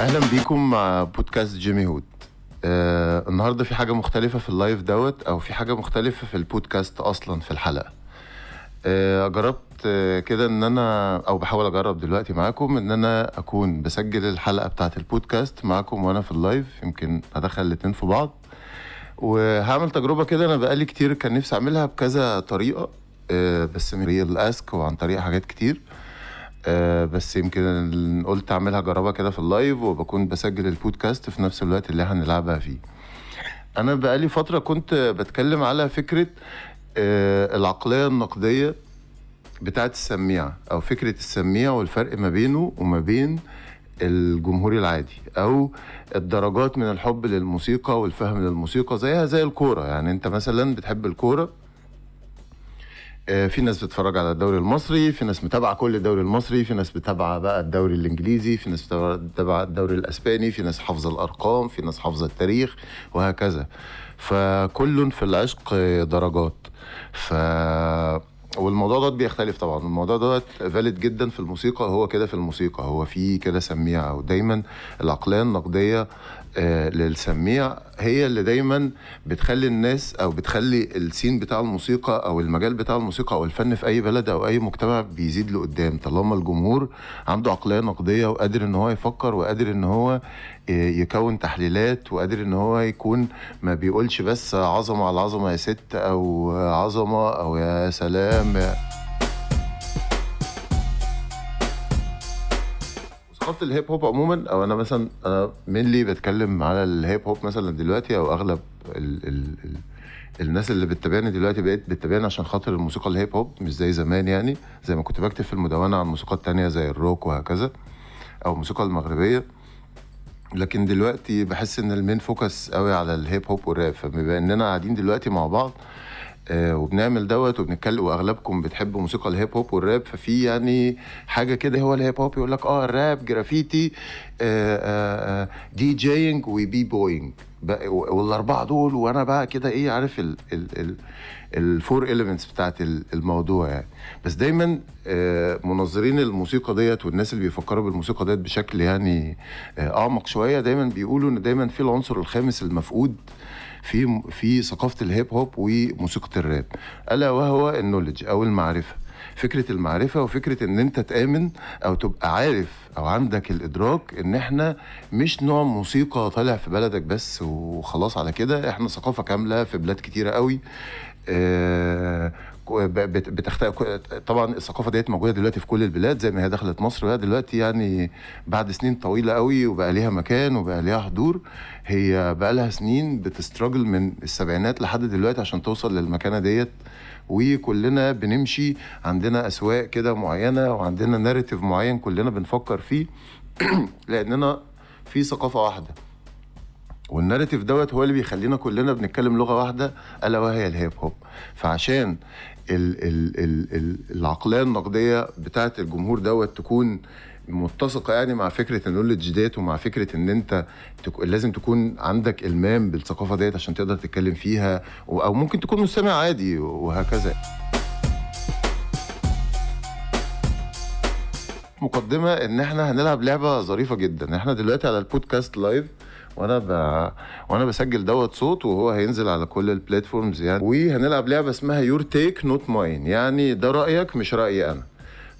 أهلا بيكم مع بودكاست جيمي هود. آه النهارده في حاجة مختلفة في ال live دوت أو في حاجة مختلفة في البودكاست أصلا في الحلقة. آه جربت آه كده إن أنا أو بحاول أجرب دلوقتي معاكم إن أنا أكون بسجل الحلقة بتاعة البودكاست معاكم وأنا في ال live يمكن ادخل الاتنين في بعض. وهعمل تجربة كده أنا بقالي كتير كان نفسي أعملها بكذا طريقة آه بس من طريق ال Ask وعن طريق حاجات كتير. آه بس يمكن قلت اعملها اجربها كده في اللايف وبكون بسجل البودكاست في نفس الوقت اللي هنلعبها فيه. أنا بقالي فترة كنت بتكلم على فكرة آه العقلية النقدية بتاعه السميع أو فكرة السميع والفرق ما بينه وما بين الجمهور العادي أو الدرجات من الحب للموسيقى والفهم للموسيقى زيها زي الكورة. يعني أنت مثلا بتحب الكورة في ناس بتتفرج على الدوري المصري في ناس متابعة كل الدوري المصري في ناس متابعه بقى الدوري الإنجليزي في ناس متابعه الدوري الأسباني في ناس حافظة الأرقام في ناس حافظة التاريخ وهكذا. فكل في العشق درجات. ف والموضوع دوت بيختلف طبعا. الموضوع دوت فاليد جدا في الموسيقى هو كده في الموسيقى. هو في كده سميع ودايما العقلية النقدية آه، للسميع هي اللي دايما بتخلي الناس أو بتخلي ال scene بتاع الموسيقى أو المجال بتاع الموسيقى أو الفن في أي بلد أو أي مجتمع بيزيد لقدام. طالما الجمهور عنده عقلية نقدية وقادر إن هو يفكر وقادر إن هو آه، يكون تحليلات وقادر إن هو يكون ما بيقولش بس عظمة على عظمة يا ست أو عظمة أو يا سلام ثقافه ال hip hop عموما أو أنا مثلا أنا mainly بتكلم على ال hip hop مثلا دلوقتي أو أغلب ال ال ال الناس اللي بتتابعني دلوقتي بقيت بتتابعني عشان خاطر الموسيقى ال hip hop مش زي زمان يعني. زي ما كنت بكتب في المدونة عن موسيقات تانية زي الروك وهكذا أو الموسيقى المغربية. لكن دلوقتي بحس إن ال main focus قوي على ال hip hop وال rap. فبما إننا قاعدين دلوقتي مع بعض وبنعمل دوت وبنتكلم وأغلبكم بتحبوا موسيقى ال hip hop وال rap ففي يعني حاجة كده هو ال hip hop يقول لك آه ال rap graffiti آه آه DJing و b-boying. والأربعة دول وأنا بقى كده إيه عارف ال ال ال ال four elements بتاعت الموضوع يعني. بس دايما آه، منظرين الموسيقى ديت والناس اللي بيفكروا بالموسيقى ديت بشكل يعني آه، أعمق شوية دايما بيقولوا إن دايما في العنصر الخامس المفقود في في ثقافة ال hip hop وموسيقى الراب. ألا وهو ال knowledge أو المعرفة. فكرة المعرفة وفكرة إن أنت تآمن أو تبقى عارف أو عندك الإدراك إن إحنا مش نوع موسيقى طالع في بلدك بس وخلاص على كده. إحنا ثقافة كاملة في بلاد كتيرة قوي. آه بتختلف طبعا الثقافة ديت موجودة دلوقتي في كل البلاد زي ما هي دخلت مصر بقى دلوقتي يعني بعد سنين طويلة قوي وبقى ليها مكان وبقى ليها حضور هي بقى لها سنين بتستراجل من السبعينات لحد دلوقتي عشان توصل للمكانة ديت. وكلنا بنمشي عندنا أسواق كده معينة وعندنا ناريتيف معين كلنا بنفكر فيه. لأننا في ثقافة واحدة. والناريتيف دوت هو اللي بيخلينا كلنا بنتكلم لغة واحدة ألا وهي الهيب هوب فعشان ال ال ال ال العقلية النقدية بتاعه الجمهور دوت تكون متسقة يعني مع فكرة النولج ديت ومع فكرة إن أنت تك... لازم تكون عندك إلمام بالثقافة ديت عشان تقدر تتكلم فيها أو ممكن تكون مستمع عادي وهكذا. مقدمة إن إحنا هنلعب لعبة ظريفة جدا. إحنا دلوقتي على البودكاست live وأنا ب... وأنا بسجل دوت صوت وهو هينزل على كل ال platforms يعني. وهنلعب لعبة اسمها your take not mine يعني ده رأيك مش رأيي أنا.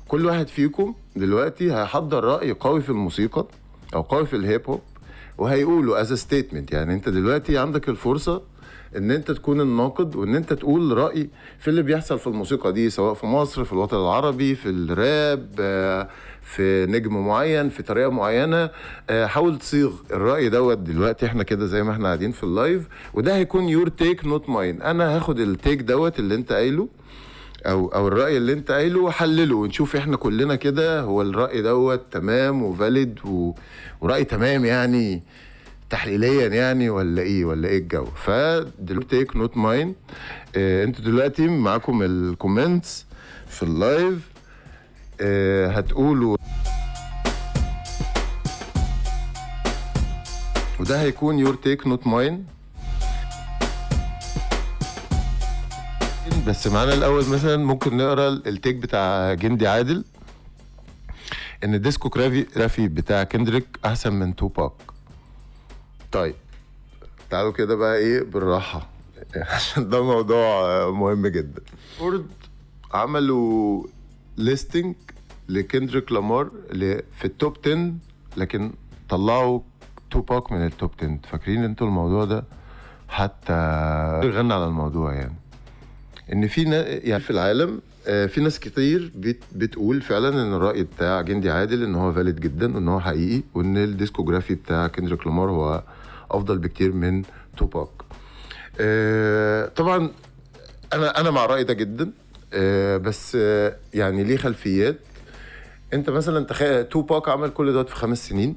كل واحد فيكم دلوقتي هيحضر رأي قوي في الموسيقى أو قوي في ال hip hop وهيقوله as statement يعني أنت دلوقتي عندك الفرصة إن أنت تكون الناقد وإن أنت تقول رأي في اللي بيحصل في الموسيقى دي سواء في مصر في الوطن العربي في الراب آه، في نجم معين في طريقة معينة آه، حاول تصيغ الرأي دوت دلوقتي. إحنا كده زي ما إحنا قاعدين في ال live وده هيكون your take not mine أنا هاخد ال take دوت اللي أنت قايله أو أو الرأي اللي أنت قايله وحلله ونشوف إحنا كلنا كده هو الرأي دوت تمام و valid و... ورأي تمام يعني تحليليا يعني ولا إيه ولا إيه الجو. فدلوقتي take not mine أنتوا دلوقتي معاكم ال comments في ال live آه هتقولوا. وده هيكون your take not mine بس معانا الأول مثلا ممكن نقرأ ال take بتاع جندي عادل. إن ال discography بتاع كندريك أحسن من توباك طيب تعالوا كده بقى إيه بالراحة. عشان ده موضوع مهم جدا. فورد عملوا listing لكندريك لامار اللي في ال top 10 لكن طلعوا توباك من ال top 10 فاكرين أنتوا الموضوع ده؟ حتى غنى على الموضوع يعني. إن في نا... يعني في العالم آه، في ناس كتير بت... بتقول فعلا إن الرأي بتاع جندي عادل إن هو valid جدا وإن هو حقيقي وإن ال discography بتاع كندريك لامار هو أفضل بكتير من توباك. آه، طبعا أنا أنا مع الرأي ده جدا. آه، بس آه، يعني ليه خلفيات؟ أنت مثلا تخيل توباك عمل كل دوت في خمس سنين.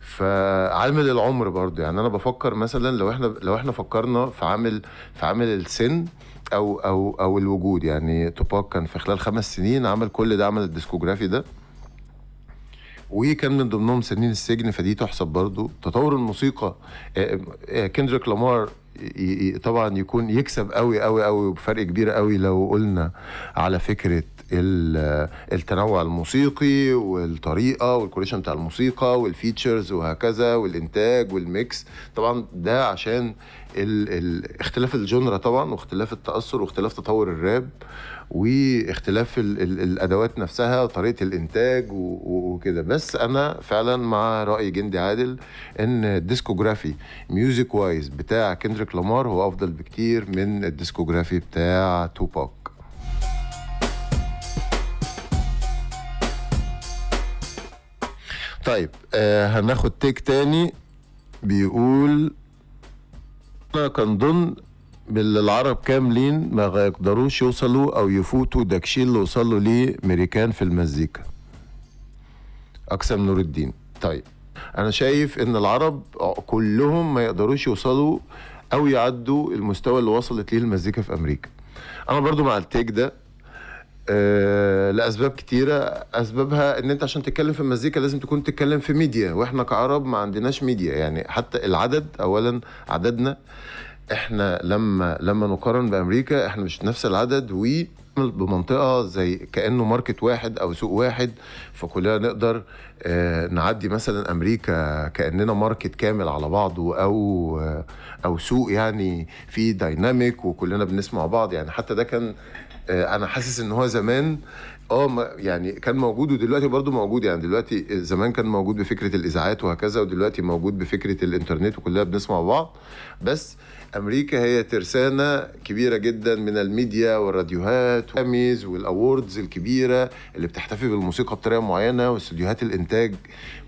فعامل العمر برضه. يعني أنا بفكر مثلا لو إحنا لو إحنا فكرنا في عامل في عامل السن أو أو أو الوجود. يعني توباك كان في خلال خمس سنين عمل كل ده عمل ال discography ده. وكان من ضمنهم سنين السجن فدي تحسب برضو. تطور الموسيقى آه، آه، كندريك لامار طبعا يكون يكسب قوي قوي قوي وبفرق كبير قوي لو قلنا على فكرة التنوع الموسيقي والطريقة وال curation بتاع الموسيقى وال features وهكذا والإنتاج وال mix. طبعا ده عشان اختلاف ال genre طبعا واختلاف التأثر واختلاف تطور الراب واختلاف ال ال الأدوات نفسها وطريقة الإنتاج وكده. بس أنا فعلا مع رأي جندي عادل إن ال discography music wise بتاع كندريك لامار هو أفضل بكتير من ال discography بتاع توباك طيب آه هناخد تيك تاني. بيقول أنا كان ضمن باللي العرب كاملين ما يقدروش يوصلوا أو يفوتوا داكشين اللي وصلوا ليه امريكان في المزيكا. أقسم نور الدين. طيب أنا شايف إن العرب كلهم ما يقدروش يوصلوا أو يعدوا المستوى اللي وصلت ليه المزيكا في أمريكا. أنا برضو مع التيك ده لأسباب كتيرة. أسبابها إن أنت عشان تتكلم في المزيكا لازم تكون تتكلم في ميديا. وإحنا كعرب ما عندناش ميديا. يعني حتى العدد اولا عددنا. إحنا لما لما نقارن بأمريكا إحنا مش نفس العدد. و بمنطقة زي كأنه market واحد أو سوق واحد. فكلنا نقدر آه، نعدي مثلا أمريكا كأننا market كامل على بعضه أو آه، أو سوق يعني فيه dynamic وكلنا بنسمع بعض. يعني حتى ده كان آه، أنا حاسس إن هو زمان آه يعني كان موجود ودلوقتي برضو موجود. يعني دلوقتي زمان كان موجود بفكرة الإذاعات وهكذا ودلوقتي موجود بفكرة الإنترنت وكلنا بنسمع بعض. بس أمريكا هي ترسانة كبيرة جدا من الميديا والراديوهات وال Emmys وال awards الكبيرة اللي بتحتفي بالموسيقى بطريقة معينة واستوديوهات الإنتاج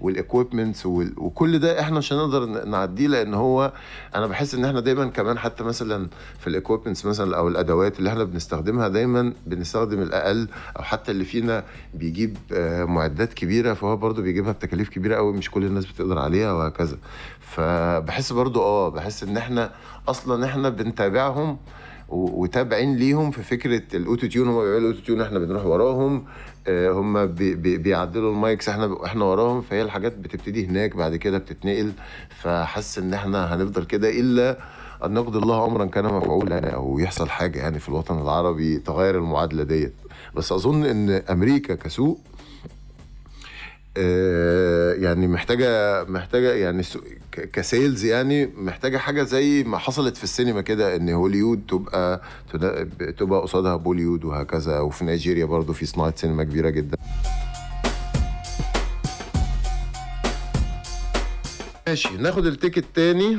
وال equipments وكل ده إحنا مش هنقدر نعديه لأن هو أنا بحس إن إحنا دايما كمان حتى مثلا في ال equipments مثلا أو الأدوات اللي إحنا بنستخدمها دايما بنستخدم الأقل أو حتى اللي فينا بيجيب آه، معدات كبيرة فهو برضو بيجيبها بتكاليف كبيرة قوي مش كل الناس بتقدر عليها وهكذا. فبحس برضو آه بحس إن إحنا أصلا إحنا بنتابعهم وتابعين ليهم في فكرة ال auto-tune هم بيعملوا ال auto-tune إحنا بنروح وراهم هم بي بي بيعدلوا ال mics إحنا إحنا وراهم فهي الحاجات بتبتدي هناك بعد كده بتتنقل. فحس ان إحنا هنفضل كده إلا أن نقضي الله امرا كان مفعولا أو يحصل حاجة يعني في الوطن العربي تغير المعادلة ديت. بس أظن إن أمريكا كسوق آه، يعني محتاجة محتاجة يعني ك sales يعني محتاجة حاجة زي ما حصلت في السينما كده إن هوليود تبقى تبقى قصادها بوليود وهكذا. وفي نيجيريا برضو في صناعة سينما كبيرة جدا. ماشي ناخد ال take تاني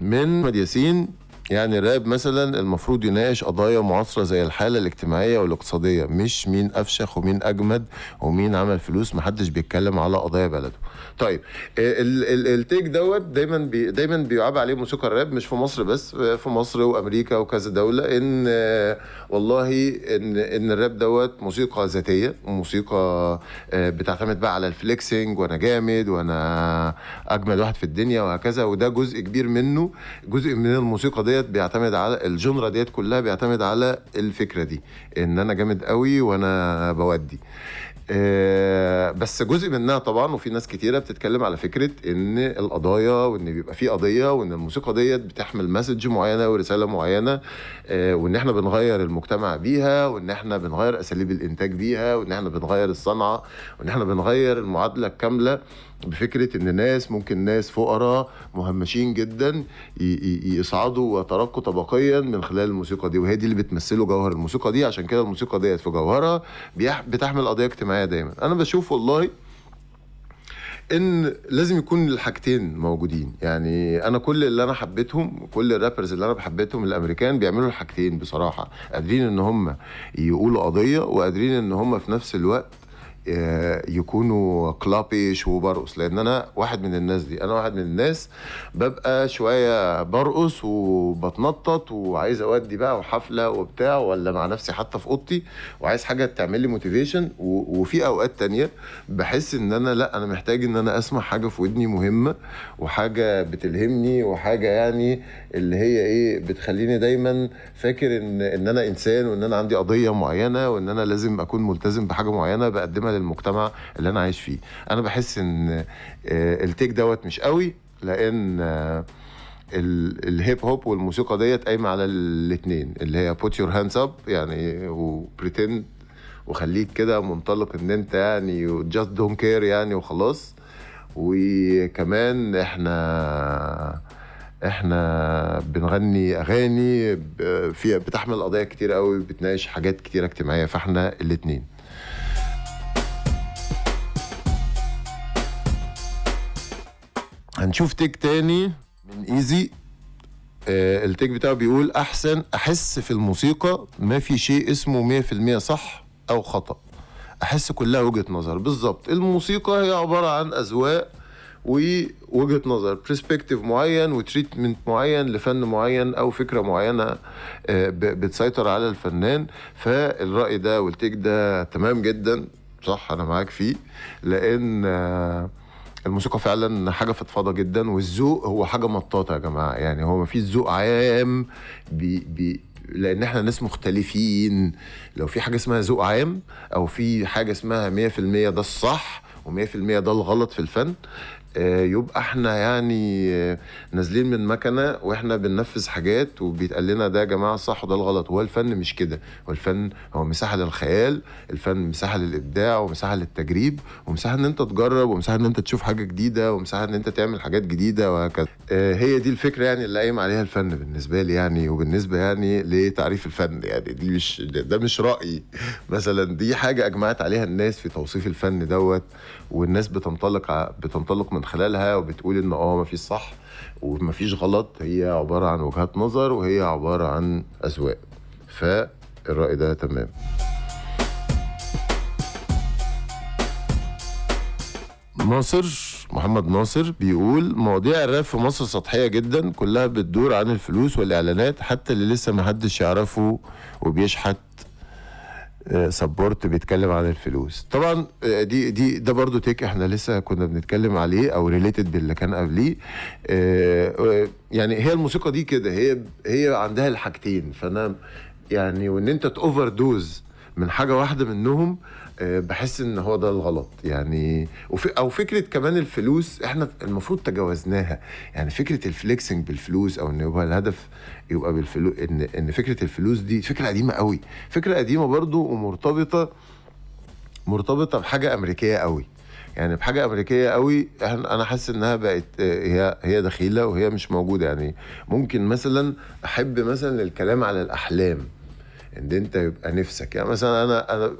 من احمد ياسين. يعني الراب مثلا المفروض يناقش قضايا معاصرة زي الحالة الاجتماعية والاقتصادية. مش مين أفشخ ومين أجمد ومين عمل فلوس محدش بيتكلم على قضايا بلده. طيب ال- ال take دوت دايما بي دايما بيعاب عليه موسيقى الراب مش في مصر بس في مصر وأمريكا وكذا دولة إن آه، والله إن إن الراب دوت موسيقى ذاتية وموسيقى آه، بتعتمد بقى على ال flexing وأنا جامد وأنا أجمد واحد في الدنيا وهكذا وده جزء كبير منه جزء من الموسيقى ديت بيعتمد على ال genre ديت كلها بيعتمد على الفكرة دي إن أنا جامد قوي وأنا بودي. آه، بس جزء منها طبعا وفي ناس كتيرة بتتكلم على فكرة إن القضايا وإن بيبقى في قضية وإن الموسيقى ديت بتحمل message معينة ورسالة معينة آه، وإن إحنا بنغير المجتمع بيها وإن إحنا بنغير أساليب الإنتاج بيها وإن إحنا بنغير الصنعة وإن إحنا بنغير المعادلة الكاملة. بفكرة إن ناس ممكن ناس فقراء مهمشين جدا يصعدوا ويترقوا طبقيا من خلال الموسيقى دي وهي دي اللي بتمثله جوهر الموسيقى دي. عشان كده الموسيقى ديت في جوهرها بتحمل قضية اجتماعية دايما. أنا بشوف والله إن لازم يكون الحاجتين موجودين. يعني أنا كل اللي أنا حبيتهم كل الرابرز اللي أنا حبيتهم الأمريكان بيعملوا الحاجتين بصراحة. قادرين إن هم يقولوا قضية وقادرين إن هم في نفس الوقت يكونوا كلابيش وبرقص. لأن أنا واحد من الناس دي. أنا واحد من الناس ببقى شوية برقص وبتنطط وعايز أودي بقى وحفلة وبتاع ولا مع نفسي حتى في أوضتي وعايز حاجة تعمل لي موتيفيشن وفي أوقات تانية بحس إن أنا لأ أنا محتاج إن أنا أسمع حاجة في ودني مهمة وحاجة بتلهمني وحاجة يعني اللي هي إيه بتخليني دايما فاكر إن إن أنا إنسان وإن أنا عندي قضية معينة وإن أنا لازم أكون ملتزم بحاجة معينة بقدمها للمجتمع اللي أنا عايش فيه. أنا بحس إن آه، ال take دوت مش قوي لأن آه، ال- ال hip hop والموسيقى ديت قايمة على الاثنين اللي هي put your hands up يعني و pretend وخليك كده منطلق إن أنت يعني just don't care يعني وخلاص. وكمان إحنا إحنا بنغني أغاني فيها بتحمل قضايا كتير قوي بتناقش حاجات كتيرة اجتماعية فإحنا الاتنين. هنشوف تيك تاني من ايزي آه التيك بتاعه بيقول أحسن أحس في الموسيقى ما في شيء اسمه 100% صح أو خطأ. أحس كلها وجهة نظر. بالظبط. الموسيقى هي عبارة عن أذواق ووجهة نظر. perspective معين و treatment معين لفن معين أو فكرة معينة آه، بتسيطر على الفنان. فالرأي ده وال take ده تمام جدا. صح أنا معاك فيه. لأن آه، الموسيقى فعلا حاجة فضفاضة جدا والذوق هو حاجة مطاطة يا جماعة. يعني هو مفيش ذوق عام بي بي لأن إحنا ناس مختلفين. لو في حاجة اسمها ذوق عام أو في حاجة اسمها 100% ده الصح و100% ده الغلط في الفن يبقى إحنا يعني آه، نازلين من مكنة وإحنا بننفذ حاجات وبيتقال لنا ده يا جماعة الصح وده الغلط. هو الفن مش كده. هو الفن هو مساحة للخيال الفن مساحة للإبداع ومساحة للتجريب ومساحة إن أنت تجرب ومساحة إن أنت تشوف حاجة جديدة ومساحة إن أنت تعمل حاجات جديدة وهكذا. آه، هي دي الفكرة يعني اللي قايم عليها الفن بالنسبة لي يعني وبالنسبة يعني لتعريف الفن يعني. دي مش ده مش رأيي. مثلا دي حاجة أجمعت عليها الناس في توصيف الفن دوت. والناس بتنطلق بتنطلق من خلالها وبتقول إن آه مفيش صح ومفيش غلط. هي عبارة عن وجهات نظر وهي عبارة عن أذواق. فالرأي ده تمام. ناصر محمد ناصر بيقول مواضيع الراب في مصر سطحية جدا كلها بتدور عن الفلوس والإعلانات حتى اللي لسه محدش يعرفه وبيشحت support بيتكلم عن الفلوس. طبعا آه، دي دي ده برضو take إحنا لسه كنا بنتكلم عليه أو related باللي كان قبليه. آه، آه، يعني هي الموسيقى دي كده هي هي عندها الحاجتين. فأنا يعني وإن أنت ت overdose من حاجة واحدة منهم بحس إن هو ده الغلط. يعني وفي أو فكرة كمان الفلوس إحنا المفروض تجاوزناها. يعني فكرة الفليكسنج بالفلوس أو إن يبقى الهدف يبقى بالفلوس إن إن فكرة الفلوس دي فكرة قديمة قوي. فكرة قديمة برضو ومرتبطة مرتبطة بحاجة أمريكية قوي. يعني بحاجة أمريكية قوي أنا حاسس إنها بقت آه، هي هي دخيلة وهي مش موجودة. يعني ممكن مثلا أحب مثلا الكلام على الأحلام. ان انت يبقى نفسك. يعني مثلا أنا أنا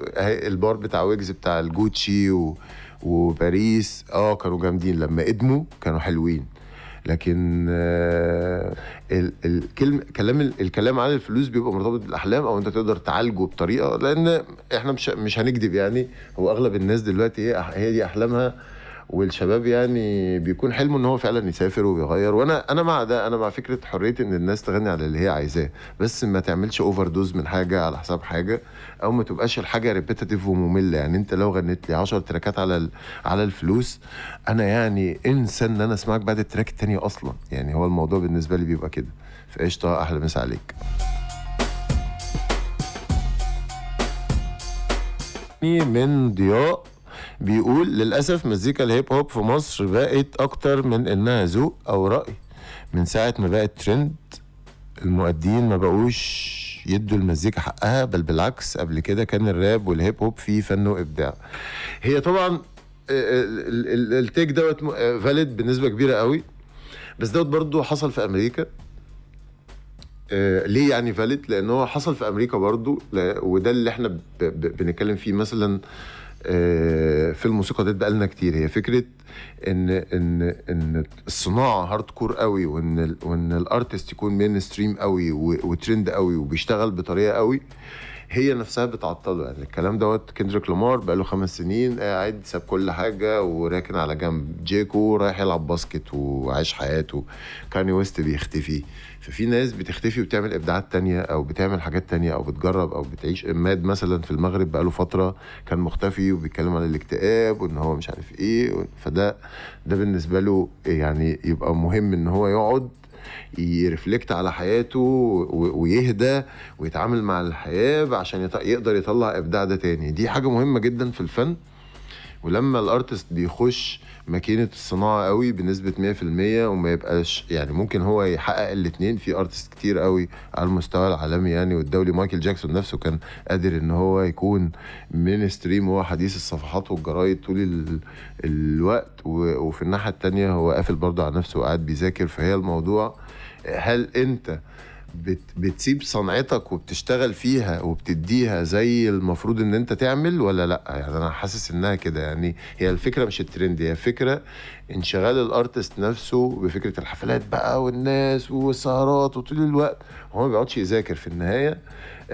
البار بتاع ويجز بتاع الجوتشي و وباريس آه كانوا جامدين. لما ادموا كانوا حلوين. لكن آه، ال- الكلم كلام الكلام عن الفلوس بيبقى مرتبط بالأحلام أو أنت تقدر تعالجه بطريقة لأن إحنا مش مش هنكذب يعني. هو أغلب الناس دلوقتي هي دي أحلامها. والشباب يعني بيكون حلمه إن هو فعلا يسافر ويغير وأنا أنا مع ده أنا مع فكرة حرية إن الناس تغني على اللي هي عايزاه. بس ما تعملش overdose من حاجة على حساب حاجة أو ما تبقاش الحاجة repetitive ومملة. يعني أنت لو غنيت لي 10 track ات على على الفلوس أنا يعني انسى إن أنا أسمعك بعد ال track التاني أصلا. يعني هو الموضوع بالنسبة لي بيبقى كده. فقشطة أحلى مسا عليك. من ضياء. بيقول للأسف مزيكا ال hip hop في مصر بقت أكتر من إنها ذوق أو رأي. من ساعة ما بقت ترند المؤدين ما بقوش يدوا المزيكا حقها بل بالعكس قبل كده كان ال rap وال hip hop فيه فن وإبداع. هي طبعا ال- ال- ال take دوت valid بنسبة كبيرة قوي. بس دوت برضو حصل في أمريكا. آه، ليه يعني valid لأن هو حصل في أمريكا برضو وده اللي إحنا بنتكلم فيه. مثلا آه، في الموسيقى ديت بقالنا كتير. هي فكرة ان ان إن الصناعة hardcore قوي وإن وإن ال artist يكون mainstream قوي وترند قوي وبيشتغل بطريقة قوي. هي نفسها بتعطله يعني. الكلام دوت كندريك لامار بقاله خمس سنين قاعد ساب كل حاجة وراكن على جنب جي كول رايح يلعب basket وعايش حياته. كاني ويست بيختفي. ففي ناس بتختفي وبتعمل إبداعات تانية أو بتعمل حاجات تانية أو بتجرب أو بتعيش إماد مثلا في المغرب بقاله فترة كان مختفي وبيتكلم عن الاكتئاب وإن هو مش عارف إيه فده ده بالنسبة له يعني يبقى مهم إن هو يقعد ي reflect على حياته ويهدى ويتعامل مع الحياة عشان يقدر يطلع إبداع ده تاني. دي حاجة مهمة جدا في الفن. ولما ال artist بيخش ماكينة الصناعة قوي بنسبة 100% وما يبقاش يعني ممكن هو يحقق الاثنين في artist كتير قوي على المستوى العالمي يعني والدولي مايكل جاكسون نفسه كان قادر إن هو يكون مين ستريم وهو حديث الصفحات والجرايد طول ال... الوقت و... وفي الناحية التانية هو قافل برضه على نفسه وقاعد بيذاكر فهي الموضوع هل أنت بت بتسيب صنعتك وبتشتغل فيها وبتديها زي المفروض إن أنت تعمل ولا لأ؟ يعني أنا حاسس إنها كده. يعني هي الفكرة مش الترند هي فكرة انشغال الأرتست نفسه بفكرة الحفلات بقى والناس والسهرات وطول الوقت. هو ما بيقعدش يذاكر في النهاية.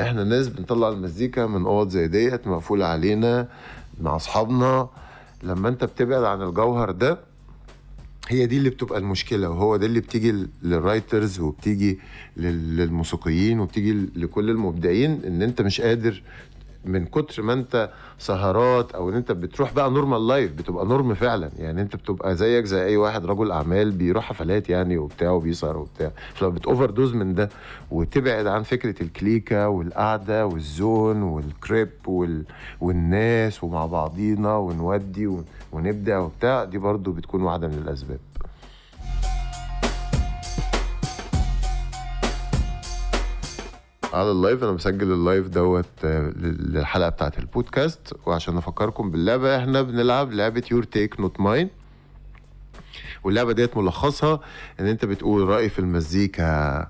إحنا ناس بنطلع المزيكا من أوض زي ديت مقفولة علينا مع أصحابنا. لما أنت بتبعد عن الجوهر ده هي دي اللي بتبقى المشكلة وهو ده اللي بتيجي لل- لل writers وبتيجي لل- للموسيقيين وبتيجي لكل المبدعين إن أنت مش قادر من كتر ما انت سهران أو ان انت بتروح بقى normal life بتبقى norm فعلا. يعني انت بتبقى زيك زي اي واحد رجل اعمال بيروح حفلات يعني وبتاع وبيسهر وبتاع. فلو بت overdose من ده وتبعد عن فكرة ال clique والقعدة وال zone وال crib وال... والناس ومع بعضينا ونودي ون... ونبدع وبتاع دي برضو بتكون واحدة من الأسباب. على ال live أنا مسجل ال live دوت آه، لل- للحلقة بتاعت البودكاست. وعشان أفكركم باللعبة إحنا بنلعب لعبة your take not mine واللعبة ديت ملخصها إن أنت بتقول رأي في المزيكا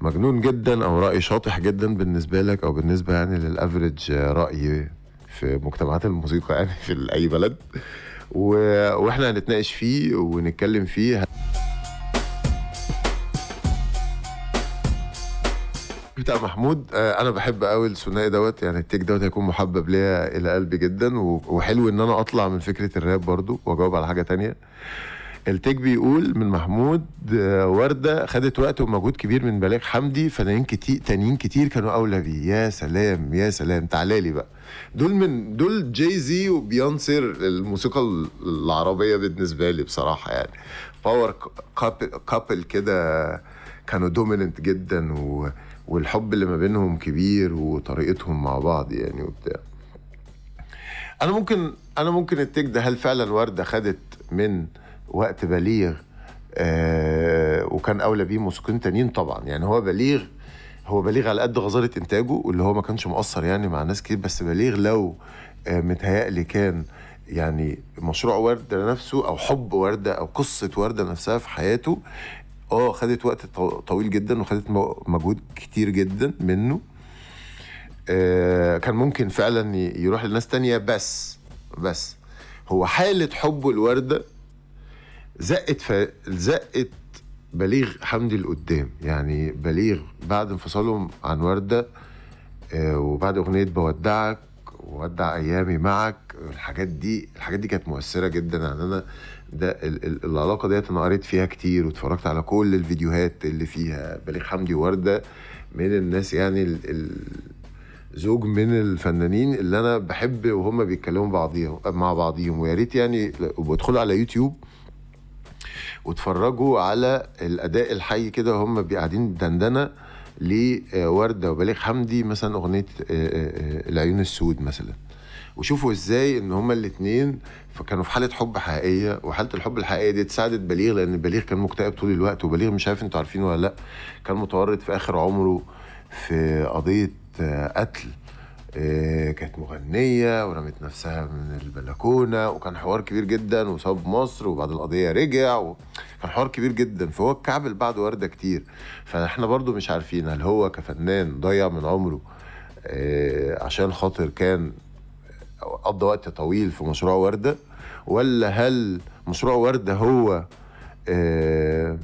مجنون جدا أو رأي شاطح جدا بالنسبة لك أو بالنسبة يعني للأفريج رأي في مجتمعات الموسيقى يعني في أي بلد. و... وإحنا هنتناقش فيه ونتكلم فيه. بتاع محمود آه، أنا بحب قوي الثنائي دوت يعني التيك دوت هيكون محبب ليا إلى قلبي جدا وحلو إن أنا أطلع من فكرة الراب برضو وأجاوب على حاجة تانية. ال take بيقول من محمود آه، وردة خدت وقت ومجهود كبير من بليغ حمدي فنانين كتير تانيين كتير كانوا أولى بيه. يا سلام يا سلام. تعالى لي بقى. دول من دول Jay-Z و Beyoncé الموسيقى العربية بالنسبة لي بصراحة يعني. power couple كده كانوا dominant جدا و والحب اللي ما بينهم كبير وطريقتهم مع بعض يعني وبتاع. أنا ممكن أنا ممكن التيك ده هل فعلا وردة خدت من وقت بليغ؟ آه وكان أولى بيه موسيقيين تانيين طبعا. يعني هو بليغ هو بليغ على قد غزارة إنتاجه واللي هو ما كانش مؤثر يعني مع ناس كتير بس بليغ لو آه متهيألي كان يعني مشروع وردة نفسه أو حب وردة أو قصة وردة نفسها في حياته آه خدت وقت طو- طويل جدا وخدت مجهود كتير جدا منه. آه، كان ممكن فعلا يروح لناس تانية بس بس هو حالة حبه الوردة زقت ف... زقت بليغ حمدي لقدام. يعني بليغ بعد انفصالهم عن وردة آه، وبعد أغنية بودعك وودع أيامي معك الحاجات دي الحاجات دي كانت مؤثرة جدا. يعني أنا ده ال... ال... العلاقة ديت أنا قريت فيها كتير واتفرجت على كل الفيديوهات اللي فيها. بليغ حمدي ووردة من الناس يعني ال... ال... زوج من الفنانين اللي أنا بحب وهم بيتكلموا بعضيهم مع بعضيهم. ويا ريت يعني وادخلوا على يوتيوب واتفرجوا على الأداء الحي كده وهم قاعدين دندنة لوردة وبليغ حمدي مثلا أغنية العيون السود مثلا. وشوفوا إزاي ان هما الاتنين فكانوا في حالة حب حقيقية وحالة الحب الحقيقية دي تساعدت بليغ لأن بليغ كان مكتئب طول الوقت وبليغ مش عارف أنتوا عارفينه ولا لأ كان متورط في آخر عمره في قضية آه، قتل آه، كانت مغنية ورمت نفسها من البلكونة وكان حوار كبير جدا وساب مصر وبعد القضية رجع وكان حوار كبير جدا فهو الكعبل بعد وردة كتير. فاحنا برضو مش عارفين هل هو كفنان ضيع من عمره آه، عشان خاطر كان قضى وقت طويل في مشروع وردة ولا هل مشروع وردة هو آه،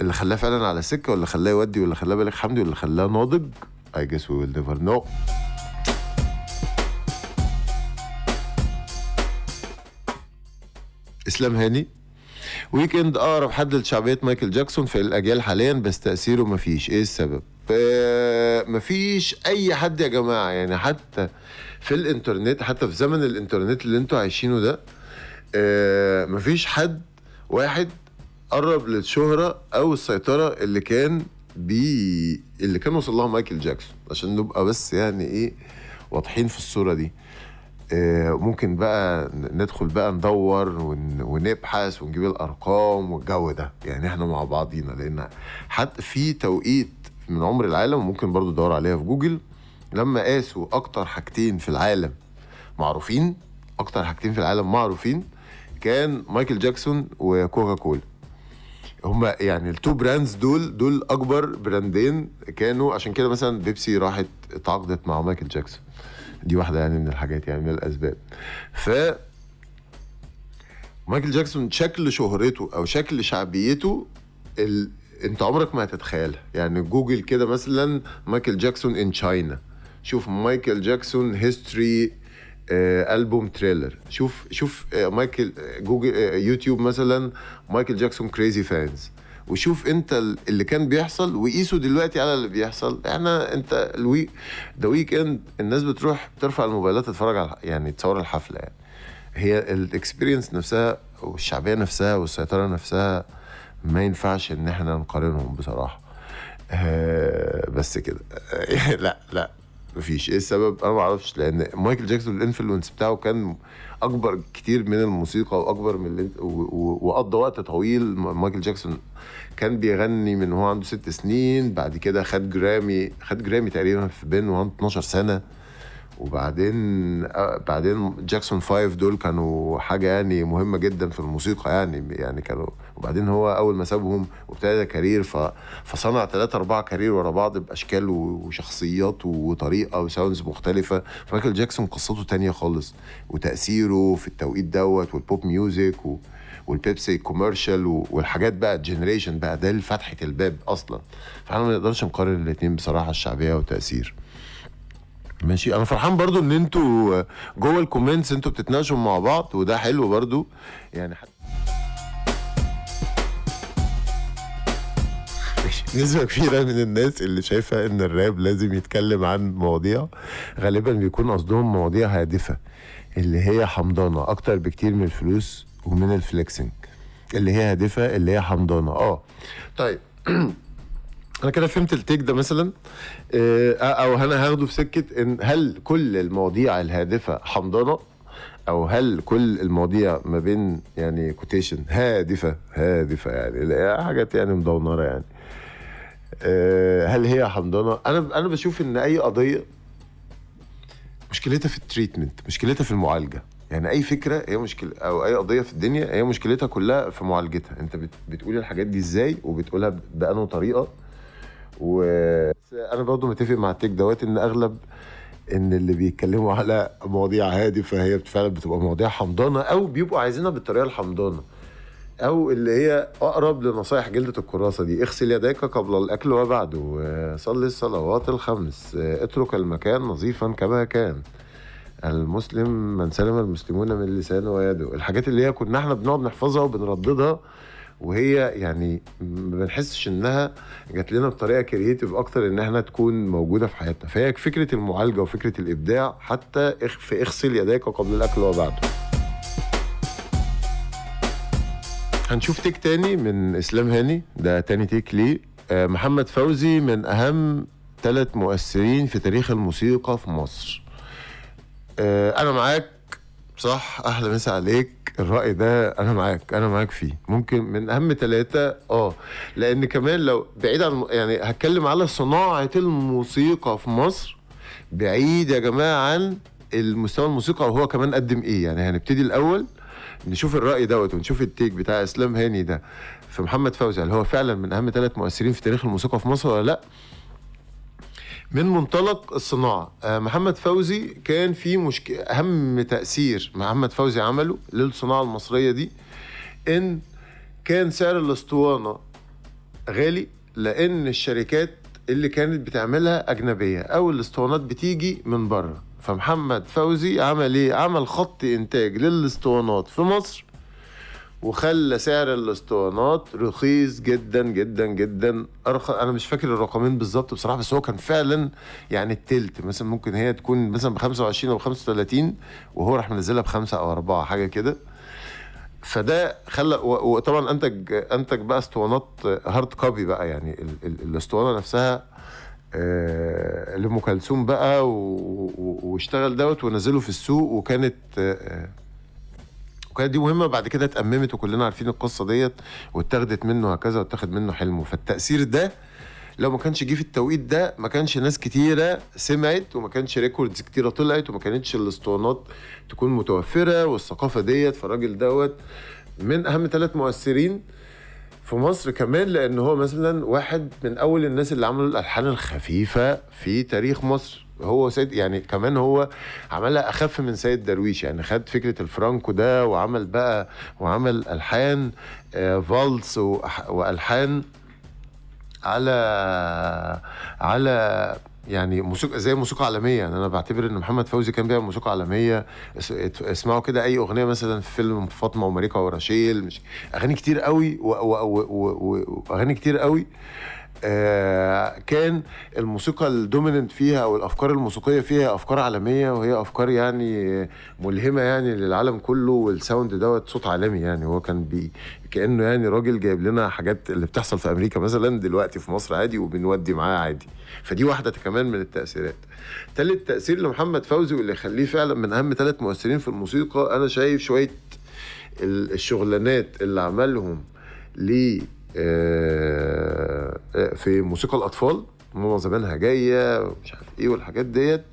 اللي خلاه فعلا على سكة ولا خلاه يودي ولا خلاه بليغ حمدي ولا خلاه ناضج؟ I guess we will never know. إسلام هاني. ويكند أقرب حد لشعبية مايكل جاكسون في الأجيال حاليا بس تأثيره مفيش. إيه السبب؟ آه، مفيش أي حد يا جماعة يعني حتى في الانترنت حتى في زمن الانترنت اللي أنتوا عايشينه ده آه، مفيش حد واحد قرب للشهرة أو السيطرة اللي كان بي اللي كان وصل لها مايكل جاكسون. عشان نبقى بس يعني إيه واضحين في الصورة دي. آه، ممكن بقى ندخل بقى ندور ون- ونبحث ونجيب الأرقام والجو ده. يعني إحنا مع بعضينا لأن حتى في توقيت من عمر العالم ممكن برضو تدور عليها في جوجل لما قاسوا أكتر حاجتين في العالم معروفين أكتر حاجتين في العالم معروفين كان مايكل جاكسون وكوكا كولا. هما يعني ال two brands دول دول أكبر براندين كانوا. عشان كده مثلا بيبسي راحت اتعاقدت مع مايكل جاكسون. دي واحدة يعني من الحاجات يعني من الأسباب. ف مايكل جاكسون شكل شهرته أو شكل شعبيته ال... أنت عمرك ما هتتخيلها. يعني جوجل كده مثلا مايكل جاكسون in China شوف مايكل جاكسون HIStory album trailer. شوف شوف آه، مايكل آه، جوجل آه، يوتيوب مثلا مايكل جاكسون crazy fans وشوف أنت ال- اللي كان بيحصل وقيسه دلوقتي على اللي بيحصل. إحنا أنت الويك The Weeknd الناس بتروح ترفع الموبايلات تتفرج على يعني تصور الحفلة. يعني هي ال experience نفسها والشعبية نفسها والسيطرة نفسها ما ينفعش إن إحنا نقارنهم بصراحة. آه بس كده. آه، لا لا. مفيش. إيه السبب؟ أنا ما أعرفش لأن مايكل جاكسون ال influence بتاعه كان اكبر كتير من الموسيقى واكبر من اللي وقضى وقت طويل. مايكل جاكسون كان بيغني من هو عنده ست سنين بعد كده خد جرامي خد جرامي تقريبا في بين وهو عنده 12 سنة. وبعدين آه، بعدين Jackson Five دول كانوا حاجة يعني مهمة جدا في الموسيقى يعني يعني كانوا وبعدين هو أول ما سابهم وابتدى career. فصنع ثلاثة أربعة career ورا بعض بأشكال وشخصيات وطريقة و sounds مختلفة فمايكل جاكسون قصته تانية خالص وتأثيره في التوقيت دوت وال pop music و... وال Pepsi commercial والحاجات بقى ال generation بقى ده اللي فتحة الباب أصلا فإحنا ما نقدرش نقارن الاتنين بصراحة الشعبية والتأثير ماشي. أنا فرحان برضو إن أنتوا جوه ال comments أنتوا بتتناقشوا مع بعض وده حلو برضو. يعني حت... ماشي. نسبة كبيرة من الناس اللي شايفة إن الراب لازم يتكلم عن مواضيع غالبا بيكون قصدهم مواضيع هادفة اللي هي حمضانة أكتر بكتير من الفلوس ومن الفليكسنج اللي هي هادفة اللي هي حمضانة. آه. طيب. أنا كده فهمت التيك ده مثلا. آه، أو أنا هاخده في سكة إن هل كل المواضيع الهادفة حمضانة؟ أو هل كل المواضيع ما بين يعني quotation هادفة؟ هادفة يعني حاجات يعني مدونره يعني. آه، هل هي حمضانة؟ أنا أنا بشوف إن أي قضية مشكلتها في ال treatment مشكلتها في المعالجة. يعني أي فكرة هي مشكله أو أي قضية في الدنيا هي مشكلتها كلها في معالجتها. أنت بت- بتقول الحاجات دي إزاي وبتقولها ب- بأنهي طريقة وأنا برضو متفق مع ال take دوت ان اغلب ان اللي بيتكلموا على مواضيع هادفه هي فعلا بتبقى مواضيع حمضانة أو بيبقوا عايزينها بالطريقة الحمضانة. أو اللي هي اقرب لنصايح جلدة الكراسة دي. اغسل يديك قبل الاكل وبعده صلي الصلوات الخمس. اترك المكان نظيفا كما كان. المسلم من سلم المسلمون من لسانه ويده. الحاجات اللي هي كنا إحنا بنقعد نحفظها وبنرددها وهي يعني ما بنحسش إنها جات لنا بطريقة creative أكتر إن إحنا تكون موجودة في حياتنا. فهي فكرة المعالجة وفكرة الإبداع حتى في إغسل يديك قبل الأكل وبعده. هنشوف take تاني من إسلام هاني. ده تاني take ليه. آه، محمد فوزي من أهم ثلاث مؤثرين في تاريخ الموسيقى في مصر. آه أنا معاك. صح أحلى مسا عليك. الرأي ده أنا معاك أنا معاك فيه. ممكن من أهم ثلاثة آه لأن كمان لو بعيد عن يعني هتكلم على صناعة الموسيقى في مصر. بعيد يا جماعة عن المستوى الموسيقى وهو كمان قدم إيه. يعني هنبتدي الأول نشوف الرأي دوت ونشوف التيك بتاع إسلام هاني ده. في محمد فوزي هل هو فعلا من أهم ثلاث مؤثرين في تاريخ الموسيقى في مصر ولا لأ؟ من منطلق الصناعة آه، محمد فوزي كان في مشكلة أهم تأثير محمد فوزي عمله للصناعة المصرية دي إن كان سعر الأسطوانة غالي لأن الشركات اللي كانت بتعملها أجنبية أو الأسطوانات بتيجي من بره فمحمد فوزي عمل إيه؟ عمل خط إنتاج للأسطوانات في مصر وخلى سعر الاسطوانات رخيص جدا جدا جدا. ارخص أنا مش فاكر الرقمين بالظبط بصراحة بس هو كان فعلا يعني التلت. مثلا ممكن هي تكون مثلا ب 25 أو 35 وهو راح منزلها بخمسة أو أربعة حاجة كده. فده خلى وطبعا أنتج أنتج بقى اسطوانات hard copy بقى يعني ال- ال- الاسطوانة نفسها آه، لأم كلثوم بقى واشتغل دوت ونزله في السوق وكانت آه، وكانت دي مهمة بعد كده اتأممت وكلنا عارفين القصة ديت واتاخدت منه هكذا واتاخد منه حلمه. فالتأثير ده لو ما كانش جه في التوقيت ده ما كانش ناس كتيرة سمعت وما كانش records كتيرة طلعت وما كانتش الاسطوانات تكون متوفرة والثقافة ديت فالراجل دوت من أهم ثلاث مؤثرين في مصر كمان لأن هو مثلا واحد من أول الناس اللي عملوا الألحان الخفيفة في تاريخ مصر. هو سيد يعني كمان هو عملها أخف من سيد درويش. يعني خد فكرة الفرانكو ده وعمل بقى وعمل ألحان آه، فالس وألحان على على يعني موسيقى زي موسيقى عالمية. يعني أنا بعتبر إن محمد فوزي كان بيعمل موسيقى عالمية. اسمعوا كده أي أغنية مثلا في فيلم فاطمة وماريكا ورشيل مش أغاني كتير قوي واغاني كتير قوي كان الموسيقى ال dominant فيها أو الأفكار الموسيقية فيها أفكار عالمية وهي أفكار يعني ملهمة يعني للعالم كله وال sound دوت صوت عالمي يعني. هو كان بي كأنه يعني راجل جايب لنا حاجات اللي بتحصل في أمريكا مثلا دلوقتي في مصر عادي وبنودي معاه عادي. فدي واحدة كمان من التأثيرات. تالت تأثير لمحمد فوزي واللي يخليه فعلا من أهم ثلاث مؤثرين في الموسيقى أنا شايف شوية ال- الشغلانات اللي عملهم ل آه، آه، في موسيقى الأطفال. ماما زمانها جاية مش عارف إيه والحاجات ديت.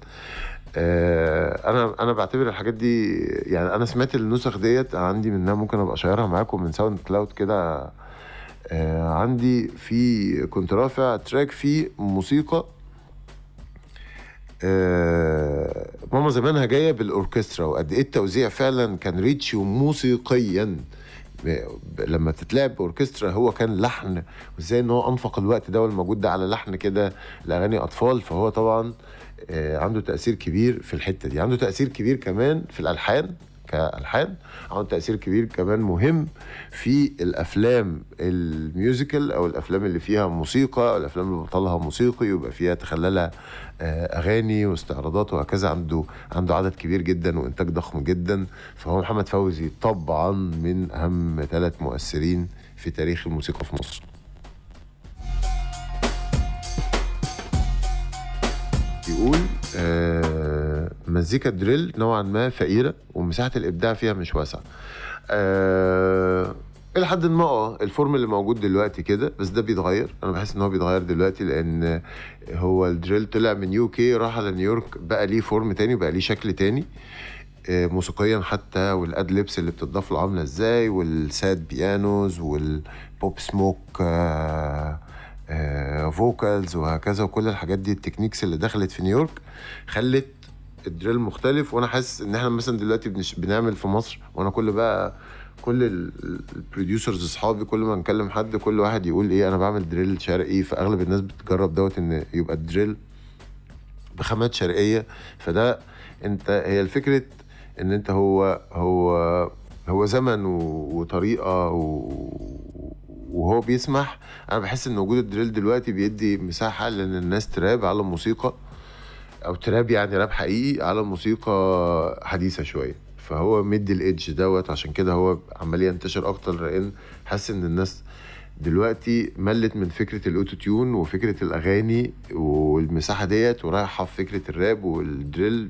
آه، أنا أنا بعتبر الحاجات دي يعني أنا سمعت النسخ ديت عندي منها ممكن أبقى أشيرها معاكم من SoundCloud كده. آه، عندي في كنت رافع تراك فيه موسيقى. آه، ماما زمانها جاية بالأوركسترا وقد إيه التوزيع فعلا كان ريتش موسيقيا. ب- ب- لما تتلعب بأوركسترا هو كان لحن وإزاي إن هو أنفق الوقت ده والموجود ده على لحن كده لأغاني أطفال فهو طبعا آه، عنده تأثير كبير في الحتة دي. عنده تأثير كبير كمان في الألحان كألحان عنده تأثير كبير كمان مهم في الأفلام الميوزيكال أو الأفلام اللي فيها موسيقى أو الأفلام اللي بطلها موسيقي ويبقى فيها تخللها أغاني واستعراضات وهكذا. عنده عنده عدد كبير جدا وإنتاج ضخم جدا. فهو محمد فوزي طبعا من أهم ثلاث مؤثرين في تاريخ الموسيقى في مصر. بيقول آه مزيكا drill نوعا ما فقيرة ومساحة الإبداع فيها مش واسعة. آه إلى حد ما آه ال form اللي موجود دلوقتي كده بس ده بيتغير. أنا بحس إن هو بيتغير دلوقتي لأن هو ال drill طلع من UK راح على نيويورك بقى ليه form تاني بقى ليه شكل تاني. آه، موسيقيا حتى وال ad-libs اللي بتضاف له عاملة إزاي وال sad pianos وال Pop Smoke vocals وهكذا وكل الحاجات دي ال techniques اللي دخلت في نيويورك خلت ال drill مختلف. وأنا حاسس إن إحنا مثلا دلوقتي بنعمل في مصر وأنا كل بقى كل ال producers اصحابي كل ما نكلم حد كل واحد يقول إيه أنا بعمل drill شرقي فأغلب الناس بتجرب دوت إن يبقى ال drill بخامات شرقية. فده أنت هي الفكرة إن أنت هو هو هو زمن وطريقة وهو بيسمح. أنا بحس إن وجود ال drill دلوقتي بيدي مساحة لإن الناس تراب على موسيقى أو تراب يعني راب حقيقي على موسيقى حديثة شوية. فهو مدي ال edge دوت عشان كده هو عمال ينتشر أكتر لأن حاسس إن الناس دلوقتي ملت من فكرة ال auto-tune وفكرة الأغاني والمساحة ديت ورايحة في فكرة ال rap وال drill.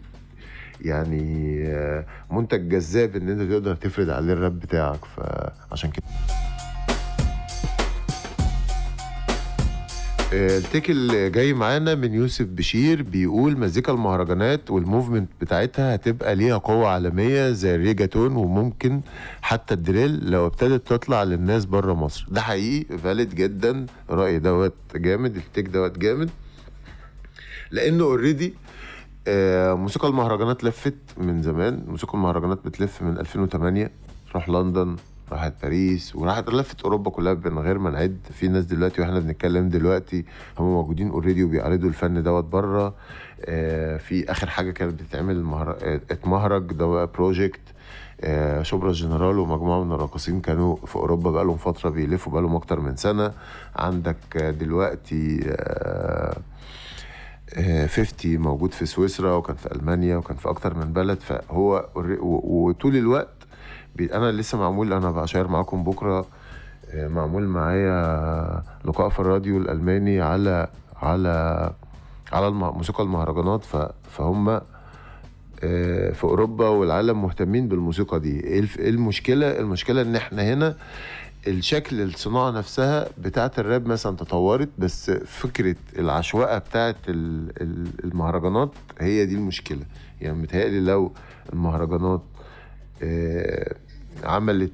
يعني آه، منتج جذاب إن أنت تقدر تفرد عليه الراب بتاعك فعشان كده. ال take اللي جاي معانا من يوسف بشير بيقول مزيكا المهرجانات وال movement بتاعتها هتبقى ليها قوة عالمية زي ال reggaeton وممكن حتى ال drill لو ابتدت تطلع للناس بره مصر. ده حقيقي valid جدا. رأي دوت جامد ال take دوت جامد. لأنه already موسيقى المهرجانات لفت من زمان. موسيقى المهرجانات بتلف من 2008 تروح لندن راحت باريس وراحت لفت أوروبا كلها من غير ما نعد. في ناس دلوقتي وإحنا بنتكلم دلوقتي هم موجودين اوريدي وبيعرضوا الفن دوت بره آه، في آخر حاجة كانت بتتعمل مهر... اتمهرج ده بروجكت آه، شبرا جنرال ومجموعة من الراقصين كانوا في أوروبا بقالهم فترة بيلفوا بقالهم أكتر من سنة. عندك دلوقتي آه، آه، 50 موجود في سويسرا وكان في ألمانيا وكان في أكتر من بلد. فهو وطول الوقت أنا لسه معمول أنا بشير معاكم بكرة آه، معمول معايا لقاء في الراديو الألماني على على على موسيقى المهرجانات فهم آه، في أوروبا والعالم مهتمين بالموسيقى دي. إيه إيه المشكلة؟ المشكلة إن إحنا هنا الشكل الصناعة نفسها بتاعة الراب مثلا تطورت بس فكرة العشوائيه بتاعة ال- ال- المهرجانات هي دي المشكلة. يعني متهيألي لو المهرجانات آه، عملت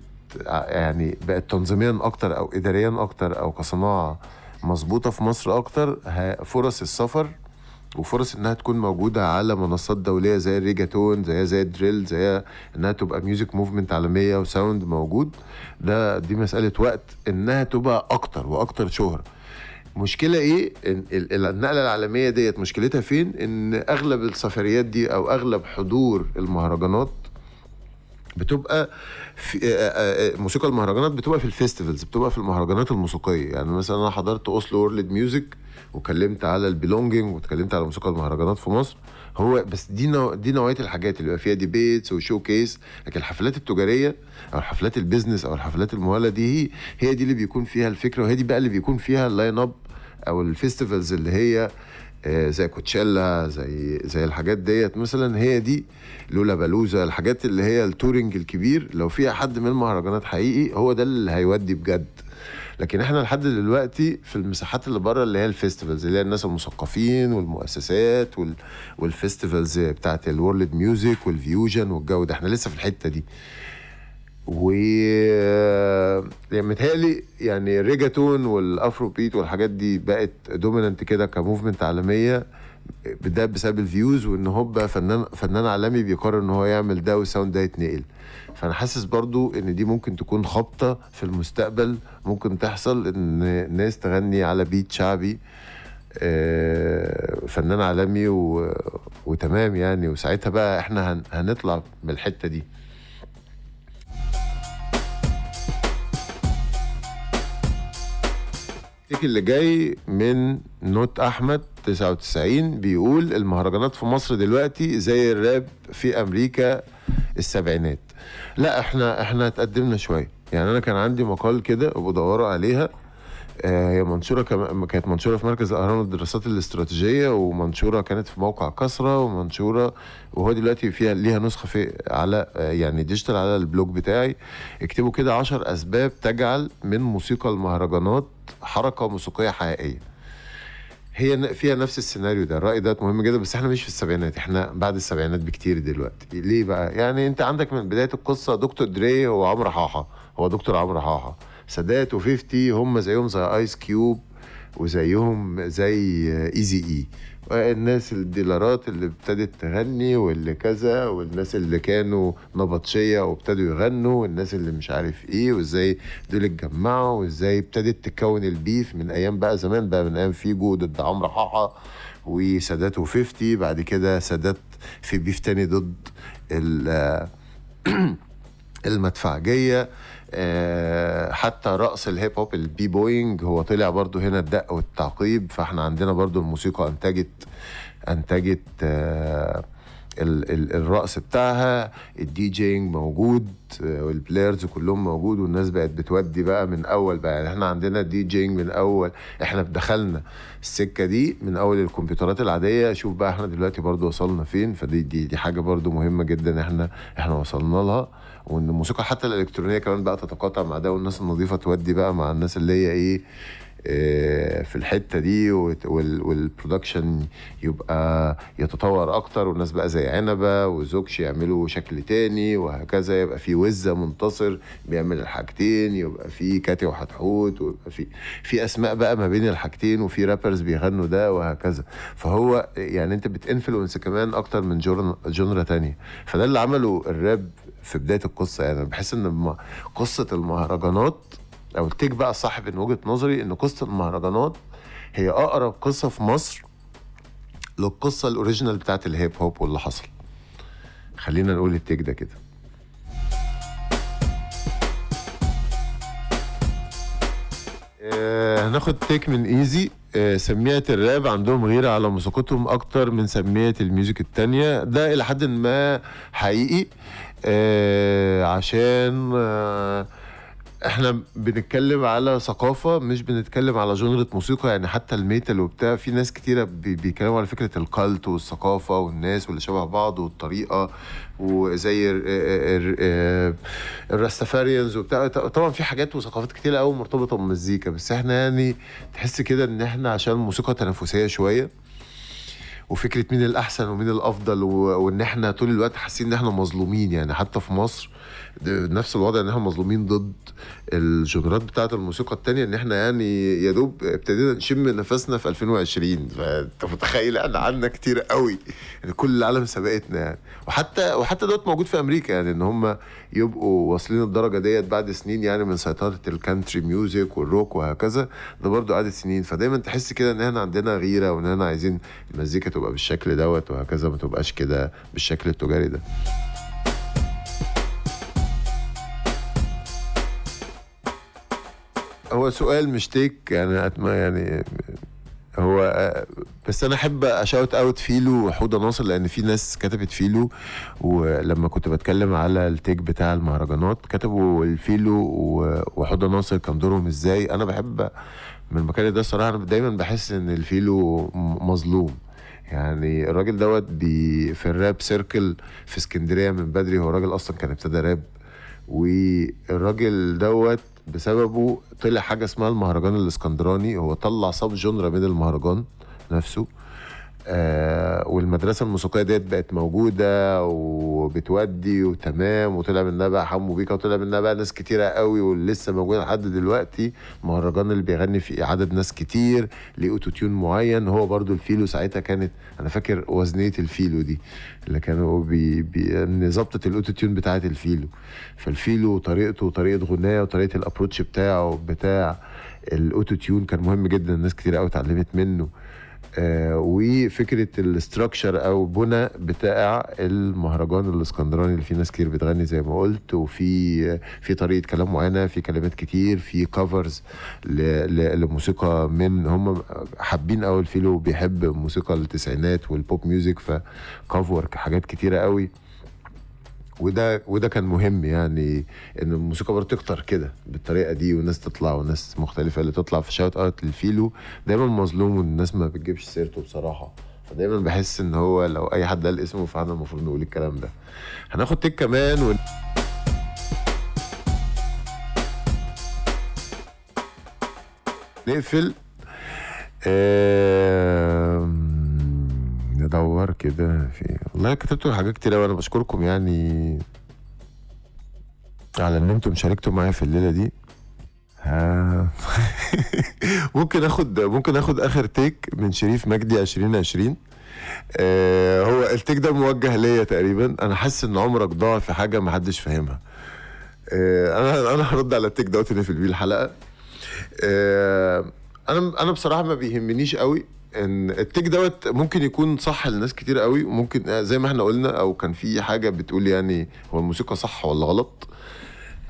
ع- يعني بقت تنظيميا أكتر أو اداريا أكتر أو كصناعة مظبوطة في مصر أكتر فرص السفر وفرص إنها تكون موجودة على منصات دولية زي ال reggaeton زي زي ال drill زي إنها تبقى music movement عالمية و sound موجود. ده دي مسألة وقت إنها تبقى أكتر وأكتر شهره مشكلة إيه؟ إن ال- ال- النقلة العالمية ديت مشكلتها فين؟ إن أغلب السفريات دي أو أغلب حضور المهرجانات بتبقى في آه، آه، آه، موسيقى المهرجانات بتبقى في ال festivals بتبقى في المهرجانات الموسيقية. يعني مثلا أنا حضرت اوسلو world music وكلمت على ال belonging واتكلمت على موسيقى المهرجانات في مصر. هو بس دي نوع دي نوعية الحاجات اللي بيبقى فيها debates و showcase لكن الحفلات التجارية أو الحفلات ال business أو الحفلات المهله دي هي هي دي اللي بيكون فيها الفكرة وهي دي بقى اللي بيكون فيها ال line-up أو ال festivals اللي هي زي كوتشيلا زي زي الحاجات ديت. مثلا هي دي لولا بالوزا الحاجات اللي هي ال touring الكبير. لو فيها حد من المهرجانات حقيقي هو ده اللي هيودي بجد. لكن إحنا لحد دلوقتي في المساحات اللي بره اللي هي ال festivals اللي هي الناس المثقفين والمؤسسات وال... وال festivals بتاعت ال world music وال fusion والجو ده. إحنا لسه في الحتة دي. و يعني متهيألي يعني ال reggaeton وال Afrobeat والحاجات دي بقت dominant كده ك movement عالمية ده بسبب ال views وإن هوبا فنان فنان عالمي بيقرر إن هو يعمل ده وال sound ده يتنقل. فأنا حاسس برضو إن دي ممكن تكون خبطة في المستقبل ممكن تحصل إن ناس تغني على beat شعبي آه، فنان عالمي و... وتمام يعني وساعتها بقى إحنا هن... هنطلع من الحتة دي. ال take اللي جاي من نوت أحمد 99 بيقول المهرجانات في مصر دلوقتي زي الراب في أمريكا السبعينات. لا إحنا إحنا اتقدمنا شوية. يعني أنا كان عندي مقال كده وبدوروا عليها. هي منشورة كم... كانت منشورة في مركز الأهرام للدراسات الاستراتيجية ومنشورة كانت في موقع كسرة ومنشورة وهو دلوقتي فيها ليها نسخة في على آه، يعني digital على ال blog بتاعي. اكتبوا كده عشر أسباب تجعل من موسيقى المهرجانات حركة موسيقية حقيقية. هي فيها نفس السيناريو ده الرأي ده مهم جدا بس إحنا مش في السبعينات إحنا بعد السبعينات بكتير دلوقتي. ليه بقى؟ يعني انت عندك من بداية القصة Dr. Dre هو عمرو حاحة هو دكتور عمرو حاحة. سادات و50 هم زيهم زي Ice Cube وزيهم زي Eazy-E. الناس ال dealerات اللي ابتدت تغني واللي كذا والناس اللي كانوا نبطشية وابتدوا يغنوا والناس اللي مش عارف إيه وإزاي دول اتجمعوا وإزاي ابتدت تكون ال beef من أيام بقى زمان بقى من أيام فيجو ضد عمرو حاحة وسادات و50 بعد كده سادات في beef تاني ضد ال- المدفعجيه آه، حتى رقص ال hip hop ال b-boying هو طلع برضو هنا الدق والتعقيب فاحنا عندنا برضو الموسيقى أنتجت أنتجت آه، ال ال الرقص بتاعها ال DJing موجود آه، وال players كلهم موجود والناس بقت بتودي بقى من أول بقى يعني إحنا عندنا DJing من أول إحنا دخلنا السكة دي من أول الكمبيوترات العادية شوف بقى إحنا دلوقتي برضو وصلنا فين فدي دي, دي حاجة برضو مهمة جدا إحنا إحنا وصلنا لها. وإن الموسيقى حتى الإلكترونية كمان بقى تتقاطع مع ده والناس النظيفة تودي بقى مع الناس اللي هي إيه في الحتة دي وال production يبقى يتطور أكتر والناس بقى زي عنبة وزوكش يعملوا شكل تاني وهكذا. يبقى في وزة منتصر بيعمل الحاجتين يبقى في كاتي وحتحوت ويبقى في في أسماء بقى ما بين الحاجتين وفي رابرز بيغنوا ده وهكذا. فهو يعني أنت بتنفلونس كمان أكتر من جونرا تانية. فده اللي عمله الراب في بداية القصة. يعني بحس إن قصة المهرجانات التيك بقى صاحب من وجهة نظري إن قصة المهرجانات هي أقرب قصة في مصر للقصة ال original بتاعت الهيب هوب واللي حصل. خلينا نقول ال take ده كده. آه هناخد take من إيزي. آه سميعة الراب عندهم غيرة على موسيقتهم أكتر من سميعة ال music التانية. ده إلى حد ما حقيقي. آه عشان آه إحنا بنتكلم على ثقافة مش بنتكلم على genre موسيقى يعني حتى ال metal وبتاع في ناس كتيرة بيتكلموا على فكرة ال cult والثقافة والناس واللي شبه بعض والطريقة وزي ال Rastafarians وبتاع. طبعا في حاجات وثقافات كتيرة قوي مرتبطة بالمزيكا بس إحنا يعني تحس كده إن إحنا عشان موسيقى تنافسية شوية وفكرة مين الأحسن ومين الأفضل وإن إحنا طول الوقت حاسين إن إحنا مظلومين يعني حتى في مصر نفس الوضع ان إحنا مظلومين ضد ال genre ات بتاعه الموسيقى التانية ان إحنا يعني يا دوب ابتدينا نشم نفسنا في 2020 فأنت متخيل إحنا عندنا كتير قوي. يعني كل العالم سبقتنا يعني. وحتى وحتى دوت موجود في أمريكا يعني إن هم يبقوا واصلين الدرجة ديت بعد سنين يعني من سيطرة ال country music والروك وهكذا. ده برضو قعدت سنين. فدايما تحس كده إن إحنا عندنا غيرة وإن إحنا عايزين المزيكا تبقى بالشكل دوت وهكذا ما تبقاش كده بالشكل التجاري ده. هو سؤال مش take يعني أتما يعني هو بس أنا أحب أ shout out فيلو وحوده ناصر لأن في ناس كتبت فيلو ولما كنت بتكلم على ال take بتاع المهرجانات كتبوا الفيلو وحوده ناصر كان دورهم إزاي. أنا بحب من المكان ده الصراحة أنا دايما بحس إن الفيلو مظلوم. يعني الراجل دوت في ال rap circle في اسكندرية من بدري هو راجل أصلا كان ابتدى راب والراجل دوت بسببه طلع حاجة اسمها المهرجان الإسكندراني هو طلع sub-genre من المهرجان نفسه. آه والمدرسة الموسيقية ديت بقت موجودة وبتودي وتمام وطلع منها بقى حمو بيكا وطلع منها بقى ناس كتيرة قوي ولسه موجودة لحد دلوقتي. المهرجان اللي بيغني فيه عدد ناس كتير ليه auto-tune معين. هو برضو الفيلو ساعتها كانت أنا فاكر وزنية الفيلو دي اللي كانوا بي, بي ظبطه ال auto-tune بتاعه الفيلو. فالفيلو طريقته وطريقة غناه وطريقة ال approach بتاعه بتاع ال auto-tune كان مهم جدا الناس كتير قوي اتعلمت منه. وفكرة ال structure أو بنى بتاع المهرجان الإسكندراني اللي فيه ناس كتير بتغني زي ما قلت وفي في طريقة كلام معينة في كلمات كتير في covers لموسيقى من هم حابين قوي الفيلو بيحب موسيقى التسعينات وال pop music ف cover حاجات كتيرة قوي وده وده كان مهم يعني إن الموسيقى برضه تكتر كده بالطريقة دي والناس تطلع وناس مختلفة اللي تطلع في shout out للفيلو دايما مظلوم والناس ما بتجيبش سيرته بصراحة. فدايما بحس إن هو لو أي حد قال اسمه فاحنا المفروض نقول الكلام ده. هناخد take كمان و... نقفل. آه... ندور كده في والله كتبتوا حاجات كتير وأنا بشكركم يعني على إن أنتم شاركتوا معايا في الليلة دي. ها. ممكن آخد ممكن آخد آخر تيك من شريف مجدي 2020 آه هو التيك ده موجه ليا تقريبا. أنا حاسس إن عمرك ضاع في حاجة ما حدش فاهمها. آه أنا أنا هرد على التيك دوت اللي في الحلقة. آه أنا أنا بصراحة ما بيهمنيش قوي إن التيك دوت ممكن يكون صح لناس كتير قوي. وممكن زي ما إحنا قلنا أو كان في حاجة بتقول يعني هو الموسيقى صح ولا غلط؟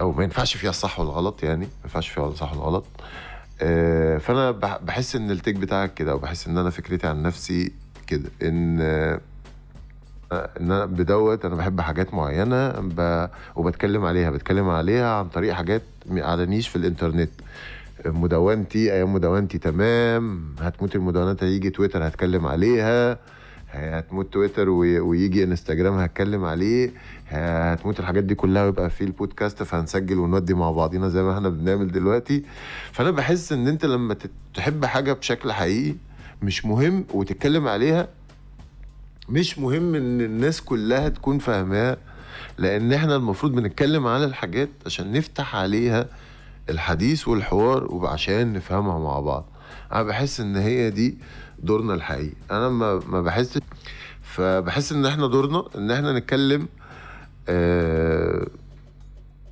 أو ما ينفعش فيها الصح ولا غلط يعني ما ينفعش فيها ولا صح ولا غلط. آه، فأنا بحس إن التيك بتاعك كده وبحس إن أنا فكرتي عن نفسي كده. إن إن أنا بدوت أنا بحب حاجات معينة ب... وبتكلم عليها بتكلم عليها عن طريق حاجات على نيش في الإنترنت. مدونتي أيام مدونتي تمام. هتموت المدونات هيجي تويتر هتكلم عليها. هتموت تويتر وي- ويجي انستجرام هتكلم عليه. هتموت الحاجات دي كلها ويبقى في البودكاست فهنسجل ونودي مع بعضينا زي ما إحنا بنعمل دلوقتي. فأنا بحس إن أنت لما تحب حاجة بشكل حقيقي مش مهم وتتكلم عليها مش مهم إن الناس كلها تكون فاهماها. لأن إحنا المفروض بنتكلم على الحاجات عشان نفتح عليها الحديث والحوار وعشان نفهمها مع بعض. أنا بحس إن هي دي دورنا الحقيقي. أنا ما ما بحس فبحس إن إحنا دورنا إن إحنا نتكلم آه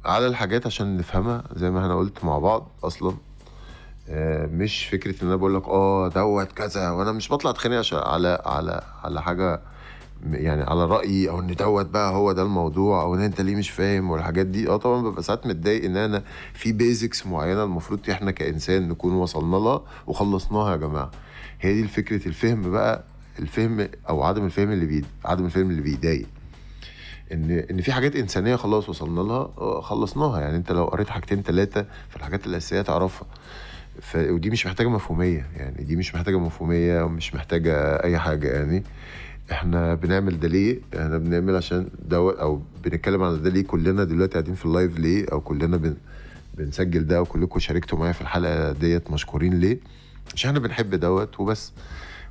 على الحاجات عشان نفهمها زي ما إحنا قلت مع بعض أصلا. آه، مش فكرة إن أنا بقول لك آه دوت كذا وأنا مش بطلع أتخانق على على على حاجة يعني على رأيي أو إن دوت بقى هو ده الموضوع أو إن أنت ليه مش فاهم والحاجات دي آه طبعا ببقى ساعات متضايق إن أنا في basics معينة المفروض إحنا كإنسان نكون وصلنا لها وخلصناها يا جماعة. هي دي فكره الفهم بقى الفهم أو عدم الفهم اللي بي عدم الفهم اللي بيضايق. إن إن في حاجات إنسانية خلاص وصلنا لها آه، خلصناها. يعني أنت لو قريت حاجتين ثلاثة في الحاجات الأساسية تعرفها. ف... ودي مش محتاجة مفهومية يعني دي مش محتاجة مفهومية ومش محتاجة أي حاجة يعني. إحنا بنعمل ده ليه؟ إحنا بنعمل عشان دوت أو بنتكلم عن ده ليه كلنا دلوقتي قاعدين في ال live ليه؟ أو كلنا بن... بنسجل ده وكلكم شاركتوا معايا في الحلقة ديت مشكورين ليه؟ عشان إحنا بنحب دوت وبس.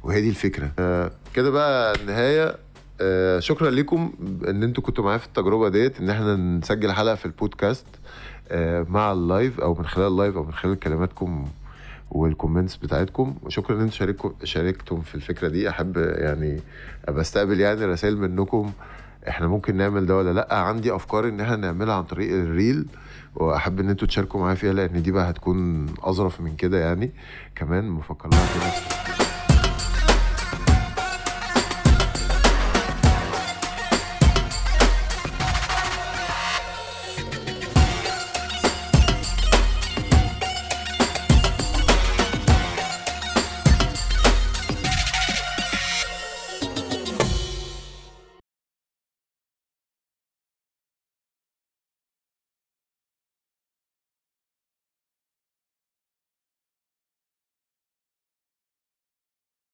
وهي دي الفكرة. آه، كده بقى النهاية. آه، شكرا لكم إن أنتوا كنتوا معايا في التجربة ديت إن إحنا نسجل حلقة في البودكاست آه، مع ال live أو من خلال اللايف أو من خلال كلماتكم وال comments بتاعتكم. وشكرا إن أنتوا شاركتم في الفكرة دي. أحب يعني بستقبل يعني رسائل منكم. إحنا ممكن نعمل ده ولا لأ. عندي أفكار إن إحنا نعملها عن طريق ال reel. وأحب إن أنتوا تشاركوا معايا فيها لأن دي بقى هتكون أظرف من كده يعني. كمان مفكر لها كده.